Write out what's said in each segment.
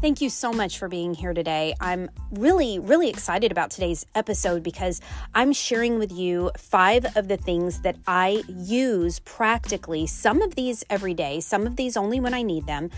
Thank you so much for being here today. I'm really, really excited about today's episode because I'm sharing with you five of the things that I use practically, some of these every day, some of these only when I need them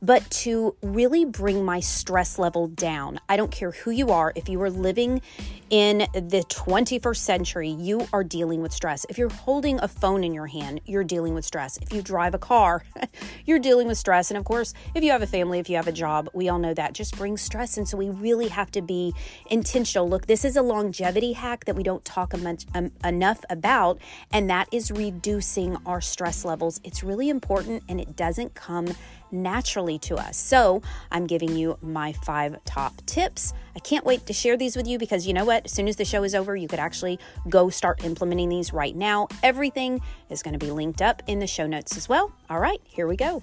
but to really bring my stress level down. I don't care who you are, if you are living in the 21st century, you are dealing with stress. If you're holding a phone in your hand, you're dealing with stress. If you drive a car, you're dealing with stress. And of course, if you have a family, if you have a job, we all know that just brings stress. And so we really have to be intentional. Look, this is a longevity hack that we don't talk much, um, enough about, and that is reducing our stress levels. It's really important and it doesn't come naturally to us. So, I'm giving you my five top tips. I can't wait to share these with you because you know what? As soon as the show is over, you could actually go start implementing these right now. Everything is going to be linked up in the show notes as well. All right, here we go.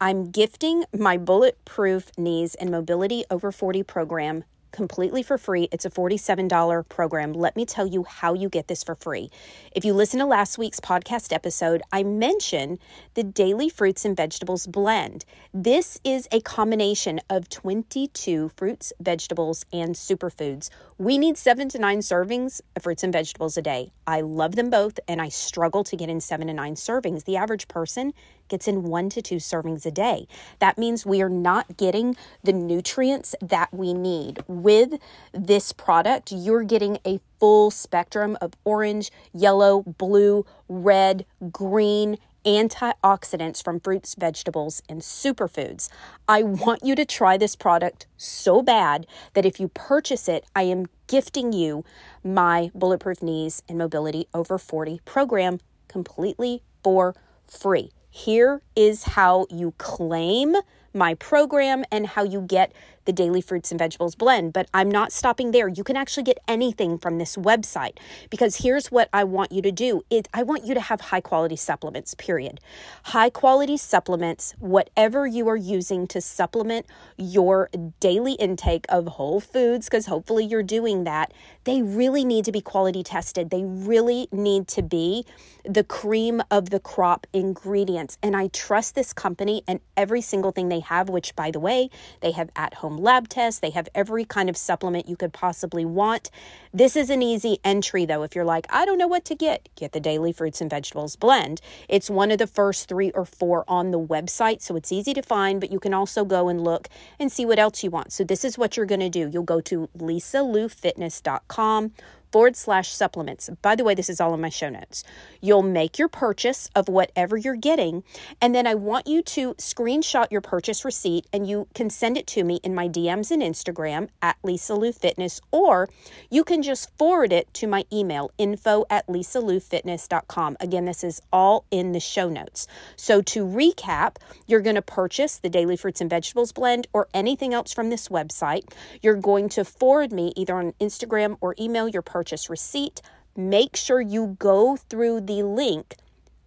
I'm gifting my Bulletproof Knees and Mobility Over 40 program completely for free. It's a $47 program. Let me tell you how you get this for free. If you listen to last week's podcast episode, I mentioned the Daily Fruits and Vegetables blend. This is a combination of 22 fruits, vegetables, and superfoods. We need seven to nine servings of fruits and vegetables a day. I love them both, and I struggle to get in seven to nine servings. The average person gets in one to two servings a day. That means we are not getting the nutrients that we need. With this product, you're getting a full spectrum of orange, yellow, blue, red, green, antioxidants from fruits, vegetables, and superfoods. I want you to try this product so bad that if you purchase it, I am gifting you my Bulletproof Knees and Mobility Over 40 program completely for free. Here is how you claim my program and how you get the daily fruits and vegetables blend. But I'm not stopping there. You can actually get anything from this website because here's what I want you to do. It, I want you to have high quality supplements, period. High quality supplements, whatever you are using to supplement your daily intake of whole foods, because hopefully you're doing that, they really need to be quality tested. They really need to be the cream of the crop ingredients. And I trust this company and every single thing they have, which by the way, they have at home lab tests, they have every kind of supplement you could possibly want. This is an easy entry though. If you're like, I don't know what to get, get the daily fruits and vegetables blend. It's one of the first three or four on the website, so it's easy to find, but you can also go and look and see what else you want. So this is what you're going to do. You'll go to lisaloufitness.com forward slash supplements. By the way, this is all in my show notes. You'll make your purchase of whatever you're getting, and then I want you to screenshot your purchase receipt and you can send it to me in my DMs and Instagram at Lisa Lou Fitness, or you can just forward it to my email info at lisaloufitness.com. Again, this is all in the show notes. So to recap, you're going to purchase the Daily Fruits and Vegetables blend or anything else from this website. You're going to forward me either on Instagram or email your purchase purchase receipt, make sure you go through the link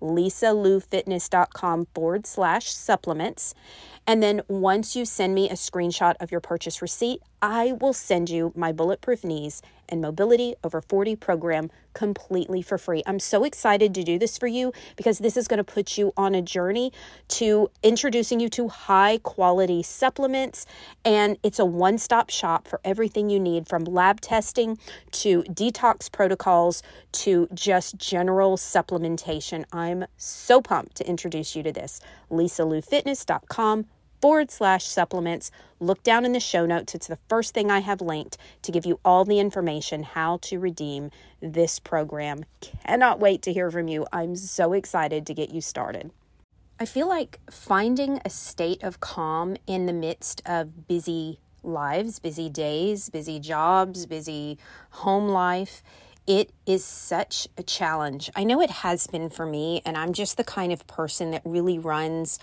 lisaloufitness.com forward slash supplements. And then once you send me a screenshot of your purchase receipt, I will send you my Bulletproof Knees and Mobility Over 40 program completely for free. I'm so excited to do this for you because this is going to put you on a journey to introducing you to high quality supplements. And it's a one stop shop for everything you need from lab testing to detox protocols to just general supplementation. I'm so pumped to introduce you to this. LisaLouFitness.com forward slash supplements. Look down in the show notes. It's the first thing I have linked to give you all the information how to redeem this program. Cannot wait to hear from you. I'm so excited to get you started. I feel like finding a state of calm in the midst of busy lives, busy days, busy jobs, busy home life. It is such a challenge. I know it has been for me, and I'm just the kind of person that really runs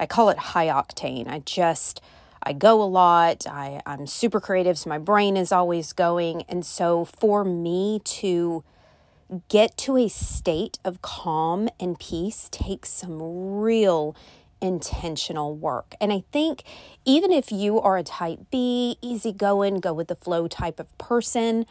I call it high octane. I just, I go a lot. I, I'm super creative, so my brain is always going. And so for me to get to a state of calm and peace takes some real intentional work. And I think even if you are a type B, easygoing, go with the flow type of person,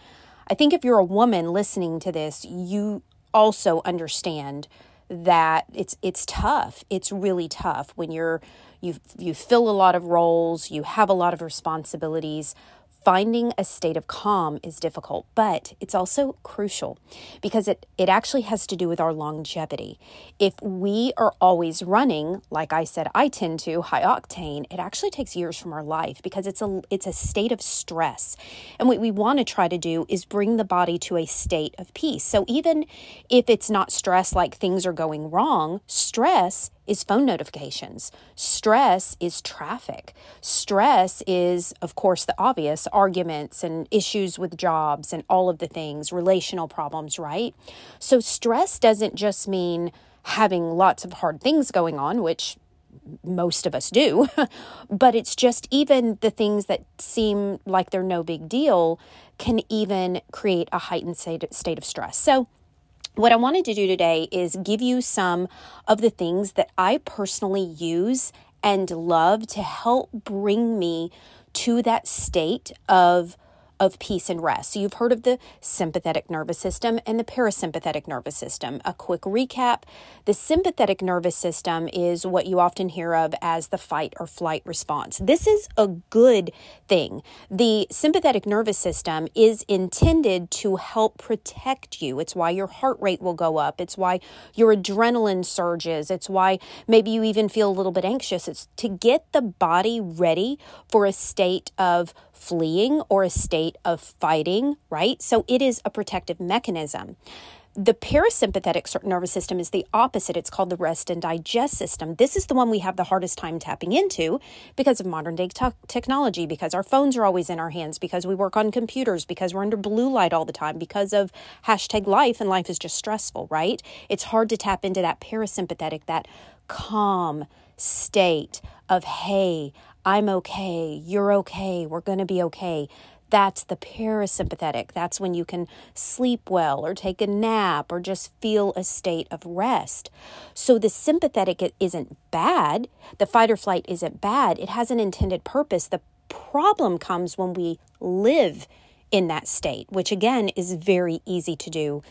I think if you're a woman listening to this, you also understand that it's it's tough. It's really tough when you're you you fill a lot of roles, you have a lot of responsibilities finding a state of calm is difficult, but it's also crucial because it, it actually has to do with our longevity. If we are always running, like I said, I tend to high octane, it actually takes years from our life because it's a it's a state of stress. And what we want to try to do is bring the body to a state of peace. So even if it's not stress like things are going wrong, stress is phone notifications. Stress is traffic. Stress is, of course, the obvious arguments and issues with jobs and all of the things, relational problems, right? So, stress doesn't just mean having lots of hard things going on, which most of us do, but it's just even the things that seem like they're no big deal can even create a heightened state, of stress. So, what I wanted to do today is give you some of the things that I personally use and love to help bring me to that state of of peace and rest. So, you've heard of the sympathetic nervous system and the parasympathetic nervous system. A quick recap the sympathetic nervous system is what you often hear of as the fight or flight response. This is a good thing. The sympathetic nervous system is intended to help protect you. It's why your heart rate will go up, it's why your adrenaline surges, it's why maybe you even feel a little bit anxious. It's to get the body ready for a state of fleeing or a state of fighting, right? So it is a protective mechanism. The parasympathetic nervous system is the opposite. It's called the rest and digest system. This is the one we have the hardest time tapping into because of modern day technology, because our phones are always in our hands, because we work on computers, because we're under blue light all the time, because of hashtag life, and life is just stressful, right? It's hard to tap into that parasympathetic, that calm state of, hey, I'm okay, you're okay, we're going to be okay. That's the parasympathetic. That's when you can sleep well or take a nap or just feel a state of rest. So the sympathetic isn't bad. The fight or flight isn't bad. It has an intended purpose. The problem comes when we live in that state, which again is very easy to do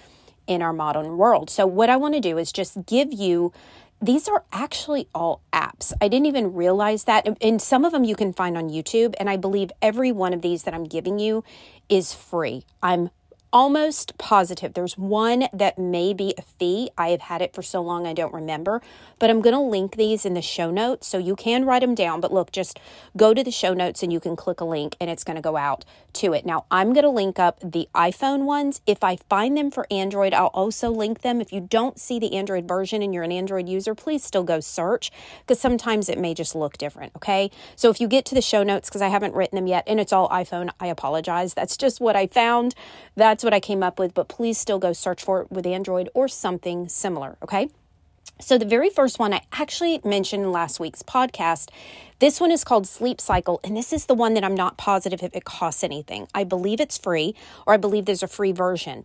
in our modern world. So, what I want to do is just give you these are actually all apps. I didn't even realize that. And some of them you can find on YouTube. And I believe every one of these that I'm giving you is free. I'm almost positive there's one that may be a fee. I have had it for so long I don't remember, but I'm going to link these in the show notes so you can write them down. But look, just go to the show notes and you can click a link and it's going to go out to it. Now, I'm going to link up the iPhone ones. If I find them for Android, I'll also link them. If you don't see the Android version and you're an Android user, please still go search because sometimes it may just look different. Okay. So if you get to the show notes, because I haven't written them yet and it's all iPhone, I apologize. That's just what I found. That's what I came up with, but please still go search for it with Android or something similar. Okay. So, the very first one I actually mentioned in last week's podcast, this one is called Sleep Cycle, and this is the one that I'm not positive if it costs anything. I believe it's free, or I believe there's a free version.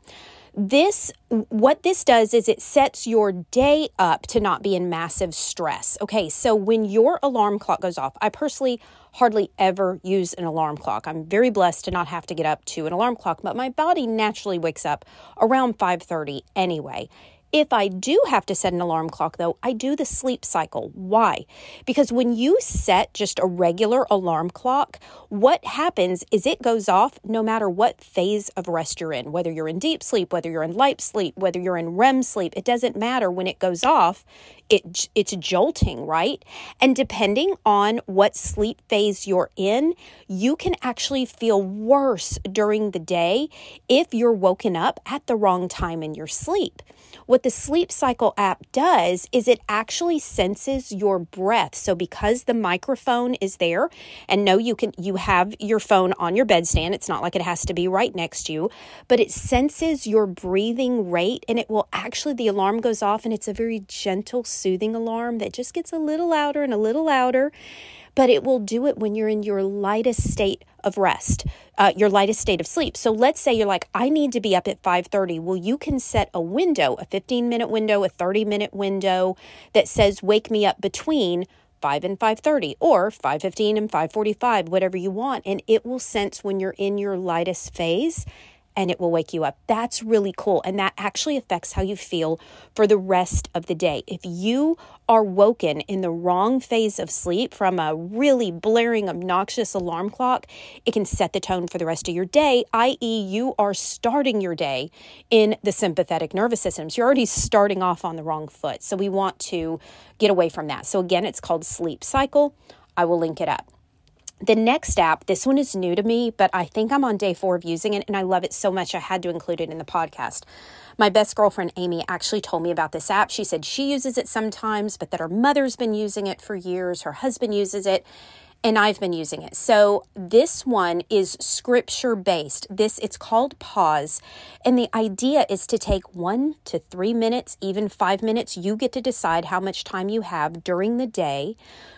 This, what this does is it sets your day up to not be in massive stress. Okay, so when your alarm clock goes off, I personally hardly ever use an alarm clock. I'm very blessed to not have to get up to an alarm clock, but my body naturally wakes up around 5:30 anyway. If I do have to set an alarm clock, though, I do the sleep cycle. Why? Because when you set just a regular alarm clock, what happens is it goes off no matter what phase of rest you're in, whether you're in deep sleep, whether you're in light sleep, whether you're in REM sleep, it doesn't matter when it goes off. It, it's jolting, right? And depending on what sleep phase you're in, you can actually feel worse during the day if you're woken up at the wrong time in your sleep. What the Sleep Cycle app does is it actually senses your breath. So because the microphone is there, and no, you can you have your phone on your bedstand. It's not like it has to be right next to you, but it senses your breathing rate, and it will actually the alarm goes off, and it's a very gentle, soothing alarm that just gets a little louder and a little louder but it will do it when you're in your lightest state of rest, uh, your lightest state of sleep. So let's say you're like, I need to be up at 5:30. Well, you can set a window, a 15 minute window, a 30 minute window that says wake me up between 5 and 5:30 or 5:15 and 5:45 whatever you want and it will sense when you're in your lightest phase and it will wake you up. That's really cool. And that actually affects how you feel for the rest of the day. If you are woken in the wrong phase of sleep from a really blaring, obnoxious alarm clock, it can set the tone for the rest of your day, i.e., you are starting your day in the sympathetic nervous systems. You're already starting off on the wrong foot. So we want to get away from that. So again, it's called Sleep Cycle. I will link it up. The next app, this one is new to me, but I think I'm on day four of using it and I love it so much I had to include it in the podcast. My best girlfriend Amy actually told me about this app. She said she uses it sometimes, but that her mother's been using it for years, her husband uses it, and I've been using it. So this one is scripture based. This it's called Pause, and the idea is to take 1 to 3 minutes, even 5 minutes. You get to decide how much time you have during the day.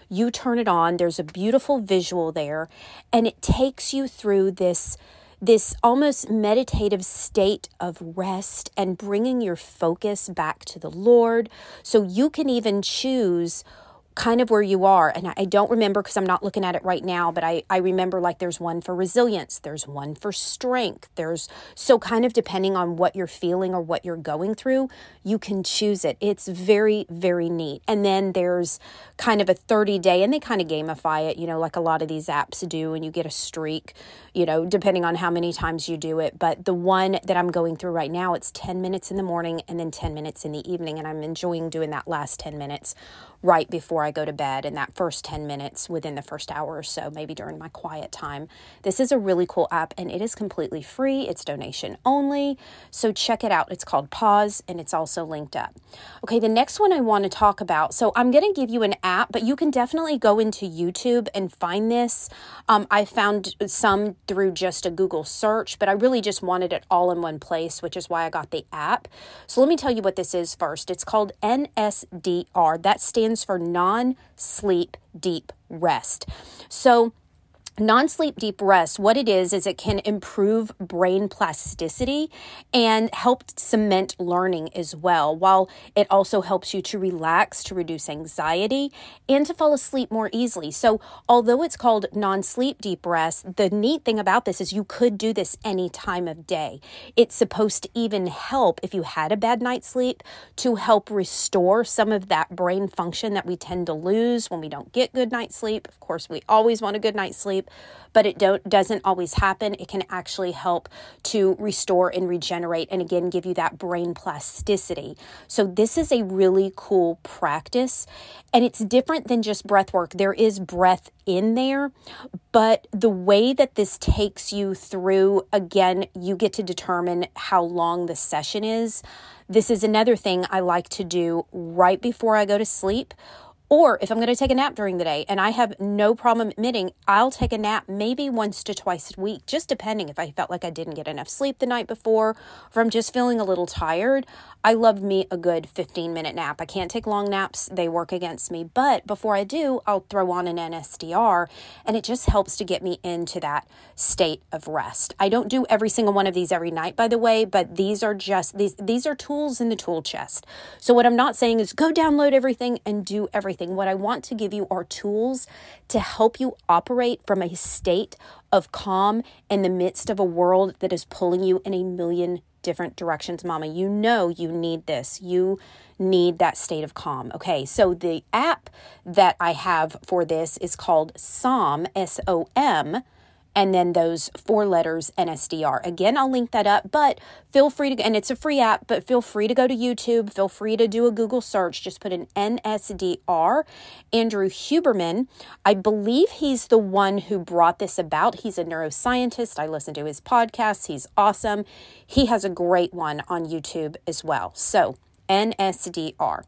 You turn it on. There's a beautiful visual there, and it takes you through this this almost meditative state of rest and bringing your focus back to the Lord. So you can even choose kind of where you are. And I don't remember because I'm not looking at it right now, but I, I remember like there's one for resilience, there's one for strength. There's so kind of depending on what you're feeling or what you're going through, you can choose it. It's very, very neat. And then there's kind of a 30 day, and they kind of gamify it, you know, like a lot of these apps do, and you get a streak, you know, depending on how many times you do it. But the one that I'm going through right now, it's 10 minutes in the morning and then 10 minutes in the evening. And I'm enjoying doing that last 10 minutes right before I go to bed in that first 10 minutes within the first hour or so, maybe during my quiet time. This is a really cool app and it is completely free. It's donation only. So check it out. It's called Pause and it's also linked up. Okay, the next one I want to talk about. So I'm going to give you an app, but you can definitely go into YouTube and find this. Um, I found some through just a Google search, but I really just wanted it all in one place, which is why I got the app. So let me tell you what this is first. It's called NSDR. That stands for for non sleep deep rest. So, Non sleep deep rest, what it is, is it can improve brain plasticity and help cement learning as well, while it also helps you to relax, to reduce anxiety, and to fall asleep more easily. So, although it's called non sleep deep rest, the neat thing about this is you could do this any time of day. It's supposed to even help if you had a bad night's sleep to help restore some of that brain function that we tend to lose when we don't get good night's sleep. Of course, we always want a good night's sleep but it don't, doesn't always happen. It can actually help to restore and regenerate and again give you that brain plasticity. So, this is a really cool practice and it's different than just breath work. There is breath in there, but the way that this takes you through, again, you get to determine how long the session is. This is another thing I like to do right before I go to sleep or if I'm going to take a nap during the day, and I have no problem admitting I'll take a nap maybe once to twice a week, just depending if I felt like I didn't get enough sleep the night before, or I'm just feeling a little tired. I love me a good 15 minute nap. I can't take long naps, they work against me. But before I do, I'll throw on an NSDR, and it just helps to get me into that state of rest. I don't do every single one of these every night, by the way, but these are just these these are tools in the tool chest. So what I'm not saying is go download everything and do everything everything. What I want to give you are tools to help you operate from a state of calm in the midst of a world that is pulling you in a million different directions, mama. You know you need this. You need that state of calm. Okay, so the app that I have for this is called SOM, S O M and then those four letters NSDR. Again, I'll link that up, but feel free to, and it's a free app, but feel free to go to YouTube. Feel free to do a Google search. Just put in NSDR. Andrew Huberman, I believe he's the one who brought this about. He's a neuroscientist. I listen to his podcasts. He's awesome. He has a great one on YouTube as well. So, NSDR.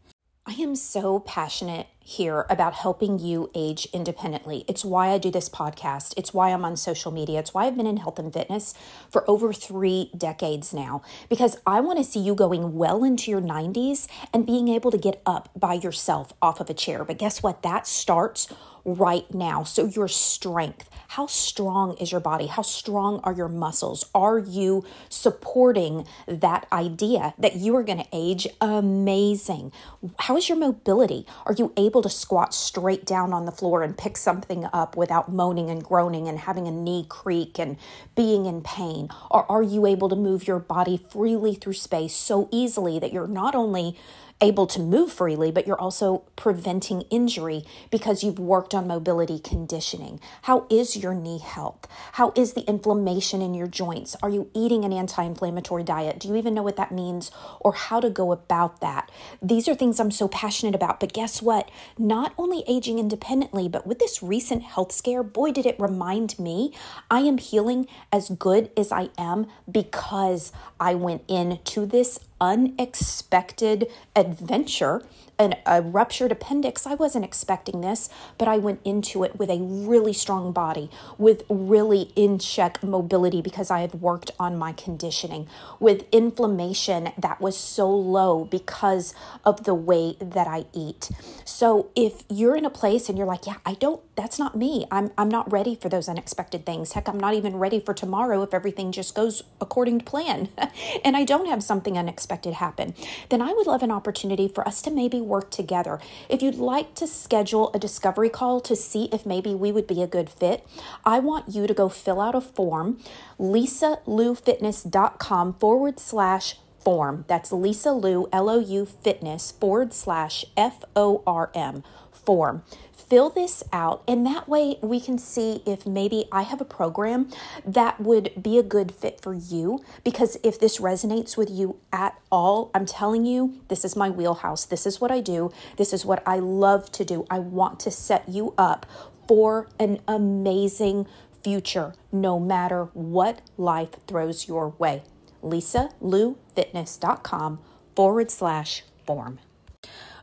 I am so passionate here about helping you age independently. It's why I do this podcast. It's why I'm on social media. It's why I've been in health and fitness for over three decades now, because I want to see you going well into your 90s and being able to get up by yourself off of a chair. But guess what? That starts right now. So, your strength. How strong is your body? How strong are your muscles? Are you supporting that idea that you are going to age amazing? How is your mobility? Are you able to squat straight down on the floor and pick something up without moaning and groaning and having a knee creak and being in pain? Or are you able to move your body freely through space so easily that you're not only able to move freely, but you're also preventing injury because you've worked on mobility conditioning. How is your knee health? How is the inflammation in your joints? Are you eating an anti inflammatory diet? Do you even know what that means or how to go about that? These are things I'm so passionate about. But guess what? Not only aging independently, but with this recent health scare, boy, did it remind me I am healing as good as I am because I went into this unexpected adventure an, a ruptured appendix. I wasn't expecting this, but I went into it with a really strong body, with really in check mobility because I had worked on my conditioning, with inflammation that was so low because of the way that I eat. So if you're in a place and you're like, yeah, I don't, that's not me. I'm, I'm not ready for those unexpected things. Heck, I'm not even ready for tomorrow if everything just goes according to plan and I don't have something unexpected happen, then I would love an opportunity for us to maybe work together. If you'd like to schedule a discovery call to see if maybe we would be a good fit, I want you to go fill out a form, lisaloufitness.com forward slash form. That's Lisa Lou, L O U fitness forward slash F O R M form fill this out, and that way we can see if maybe I have a program that would be a good fit for you. Because if this resonates with you at all, I'm telling you, this is my wheelhouse. This is what I do. This is what I love to do. I want to set you up for an amazing future, no matter what life throws your way. LisaLouFitness.com forward slash form.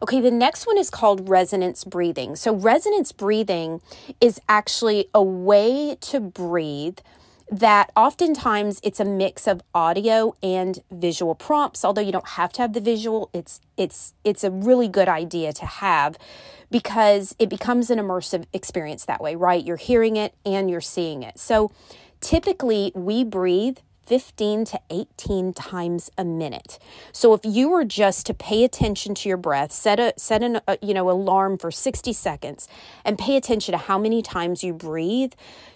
Okay, the next one is called resonance breathing. So, resonance breathing is actually a way to breathe that oftentimes it's a mix of audio and visual prompts although you don't have to have the visual. It's it's it's a really good idea to have because it becomes an immersive experience that way right? You're hearing it and you're seeing it. So typically we breathe 15 to 18 times a minute. So if you were just to pay attention to your breath, set a set an a, you know alarm for 60 seconds and pay attention to how many times you breathe,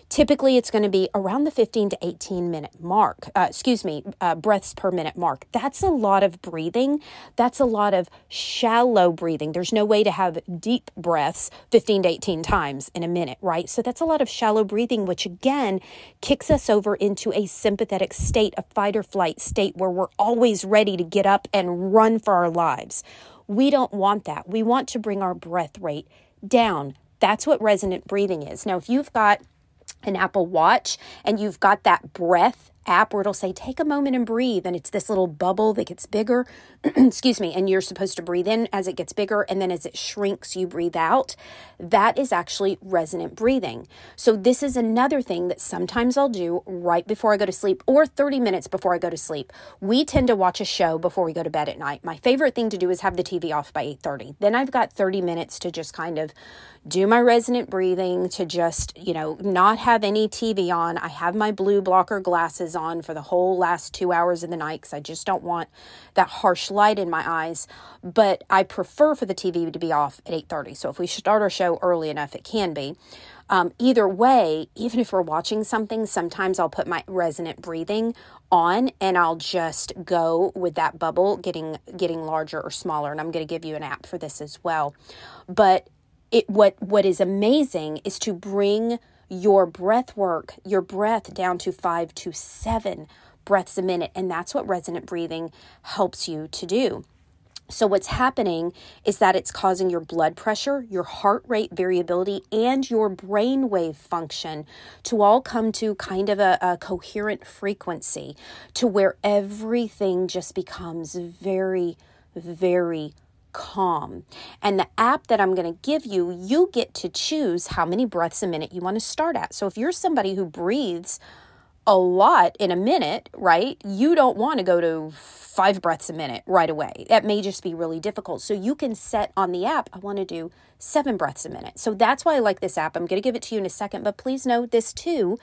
Typically, it's going to be around the 15 to 18 minute mark, uh, excuse me, uh, breaths per minute mark. That's a lot of breathing. That's a lot of shallow breathing. There's no way to have deep breaths 15 to 18 times in a minute, right? So that's a lot of shallow breathing, which again kicks us over into a sympathetic state, a fight or flight state where we're always ready to get up and run for our lives. We don't want that. We want to bring our breath rate down. That's what resonant breathing is. Now, if you've got an Apple Watch and you've got that breath app where it'll say, take a moment and breathe. And it's this little bubble that gets bigger, excuse me, and you're supposed to breathe in as it gets bigger. And then as it shrinks, you breathe out. That is actually resonant breathing. So, this is another thing that sometimes I'll do right before I go to sleep or 30 minutes before I go to sleep. We tend to watch a show before we go to bed at night. My favorite thing to do is have the TV off by 8:30. Then I've got 30 minutes to just kind of do my resonant breathing to just, you know, not have any TV on. I have my blue blocker glasses on for the whole last two hours of the night because I just don't want that harsh light in my eyes. But I prefer for the TV to be off at 8:30. So if we start our show early enough, it can be. Um, either way, even if we're watching something, sometimes I'll put my resonant breathing on and I'll just go with that bubble getting getting larger or smaller. And I'm going to give you an app for this as well. But it what what is amazing is to bring your breath work, your breath down to 5 to 7 breaths a minute and that's what resonant breathing helps you to do. So, what's happening is that it's causing your blood pressure, your heart rate variability, and your brain wave function to all come to kind of a, a, coherent frequency to where everything just becomes very, very calm. And the app that I'm going to give you, you get to choose how many breaths a minute you want to start at. So if you're somebody who breathes a lot in a minute, right? You don't want to go to five breaths a minute right away. That may just be really difficult. So you can set on the app, I want to do seven breaths a minute. So that's why I like this app. I'm going to give it to you in a second, but please note this too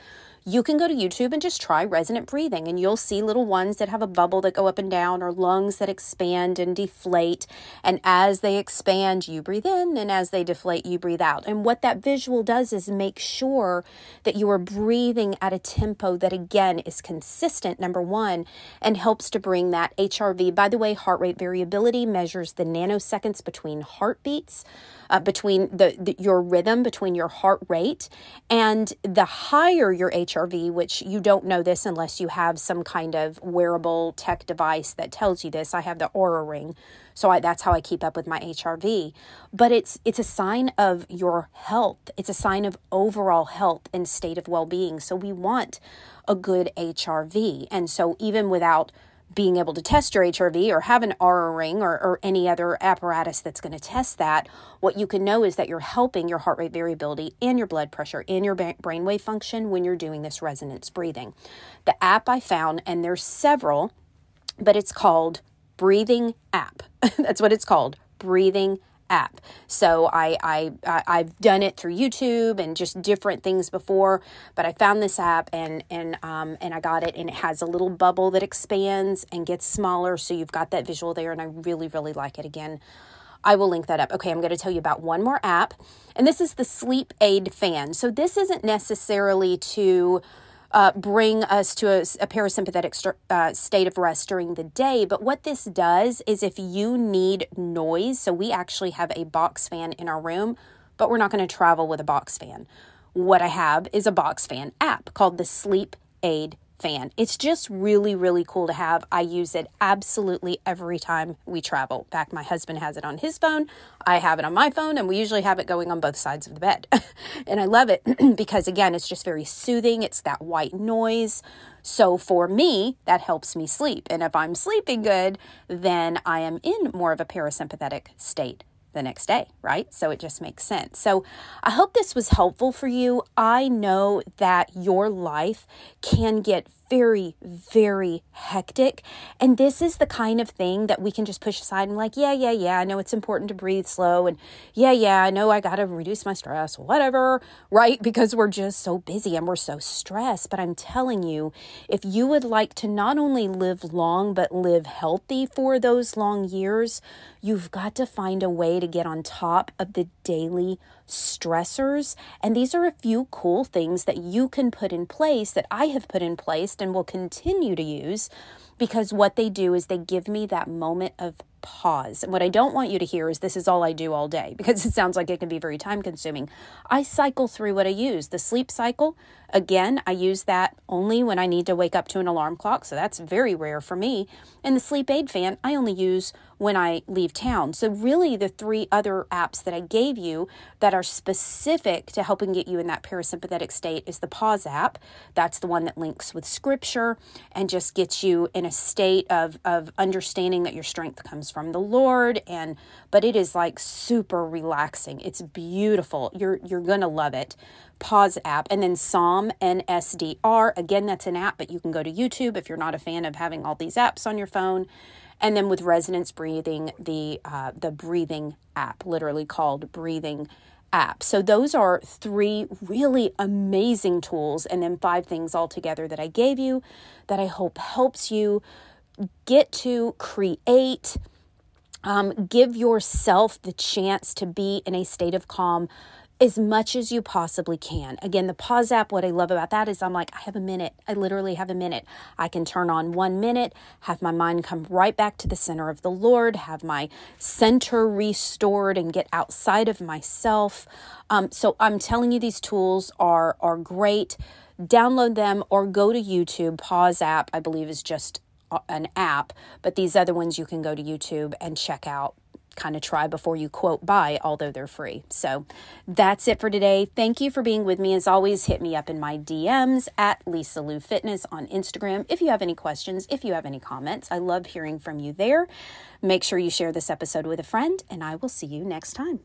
you can go to YouTube and just try resonant breathing, and you'll see little ones that have a bubble that go up and down, or lungs that expand and deflate. And as they expand, you breathe in, and as they deflate, you breathe out. And what that visual does is make sure that you are breathing at a tempo that, again, is consistent, number one, and helps to bring that HRV. By the way, heart rate variability measures the nanoseconds between heartbeats uh, between the, the, your rhythm, between your heart rate, and the higher your HRV, which you don't know this unless you have some kind of wearable tech device that tells you this. I have the Oura Ring, so I, that's how I keep up with my HRV. But it's it's a sign of your health. It's a sign of overall health and state of well being. So we want a good HRV, and so even without being able to test your HRV or have an Oura ring or, or any other apparatus that's going to test that, what you can know is that you're helping your heart rate variability and your blood pressure and your brainwave function when you're doing this resonance breathing. The app I found, and there's several, but it's called Breathing App. that's what it's called, Breathing app. So I, I I've done it through YouTube and just different things before, but I found this app and and um and I got it and it has a little bubble that expands and gets smaller, so you've got that visual there, and I really really like it. Again, I will link that up. Okay, I'm going to tell you about one more app, and this is the Sleep Aid Fan. So this isn't necessarily to uh, bring us to a, a parasympathetic st- uh, state of rest during the day. But what this does is if you need noise, so we actually have a box fan in our room, but we're not going to travel with a box fan. What I have is a box fan app called the Sleep Aid fan. It's just really, really cool to have. I use it absolutely every time we travel. In fact, my husband has it on his phone. I have it on my phone, and we usually have it going on both sides of the bed. and I love it because, again, it's just very soothing. It's that white noise. So for me, that helps me sleep. And if I'm sleeping good, then I am in more of a parasympathetic state the next day, right? So it just makes sense. So I hope this was helpful for you. I know that your life can get very, very hectic. And this is the kind of thing that we can just push aside and, like, yeah, yeah, yeah, I know it's important to breathe slow. And yeah, yeah, I know I got to reduce my stress, whatever, right? Because we're just so busy and we're so stressed. But I'm telling you, if you would like to not only live long, but live healthy for those long years, you've got to find a way to get on top of the daily stressors. And these are a few cool things that you can put in place that I have put in place and will continue to use because what they do is they give me that moment of pause. And what I don't want you to hear is this is all I do all day because it sounds like it can be very time consuming. I cycle through what I use. The sleep cycle, again, I use that only when I need to wake up to an alarm clock. So that's very rare for me. And the sleep aid fan, I only use when I leave town. So, really, the three other apps that I gave you that are specific to helping get you in that parasympathetic state is the Pause app. That's the one that links with scripture and just gets you in a state of, of understanding that your strength comes from the Lord. And but it is like super relaxing. It's beautiful. You're you're gonna love it. Pause app and then Som NSDR. Again, that's an app, but you can go to YouTube if you're not a fan of having all these apps on your phone and then with resonance breathing, the uh, the breathing app, literally called breathing app. So those are three really amazing tools, and then five things altogether that I gave you that I hope helps you get to create. Um, give yourself the chance to be in a state of calm as much as you possibly can. Again, the pause app, what I love about that is I'm like, I have a minute. I literally have a minute. I can turn on one minute, have my mind come right back to the center of the Lord, have my center restored, and get outside of myself. Um, so I'm telling you, these tools are are great. Download them or go to YouTube. Pause app, I believe, is just an app, but these other ones you can go to YouTube and check out kind of try before you quote buy, although they're free. So that's it for today. Thank you for being with me. As always, hit me up in my DMs at Lisa Lou Fitness on Instagram if you have any questions, if you have any comments. I love hearing from you there. Make sure you share this episode with a friend, and I will see you next time.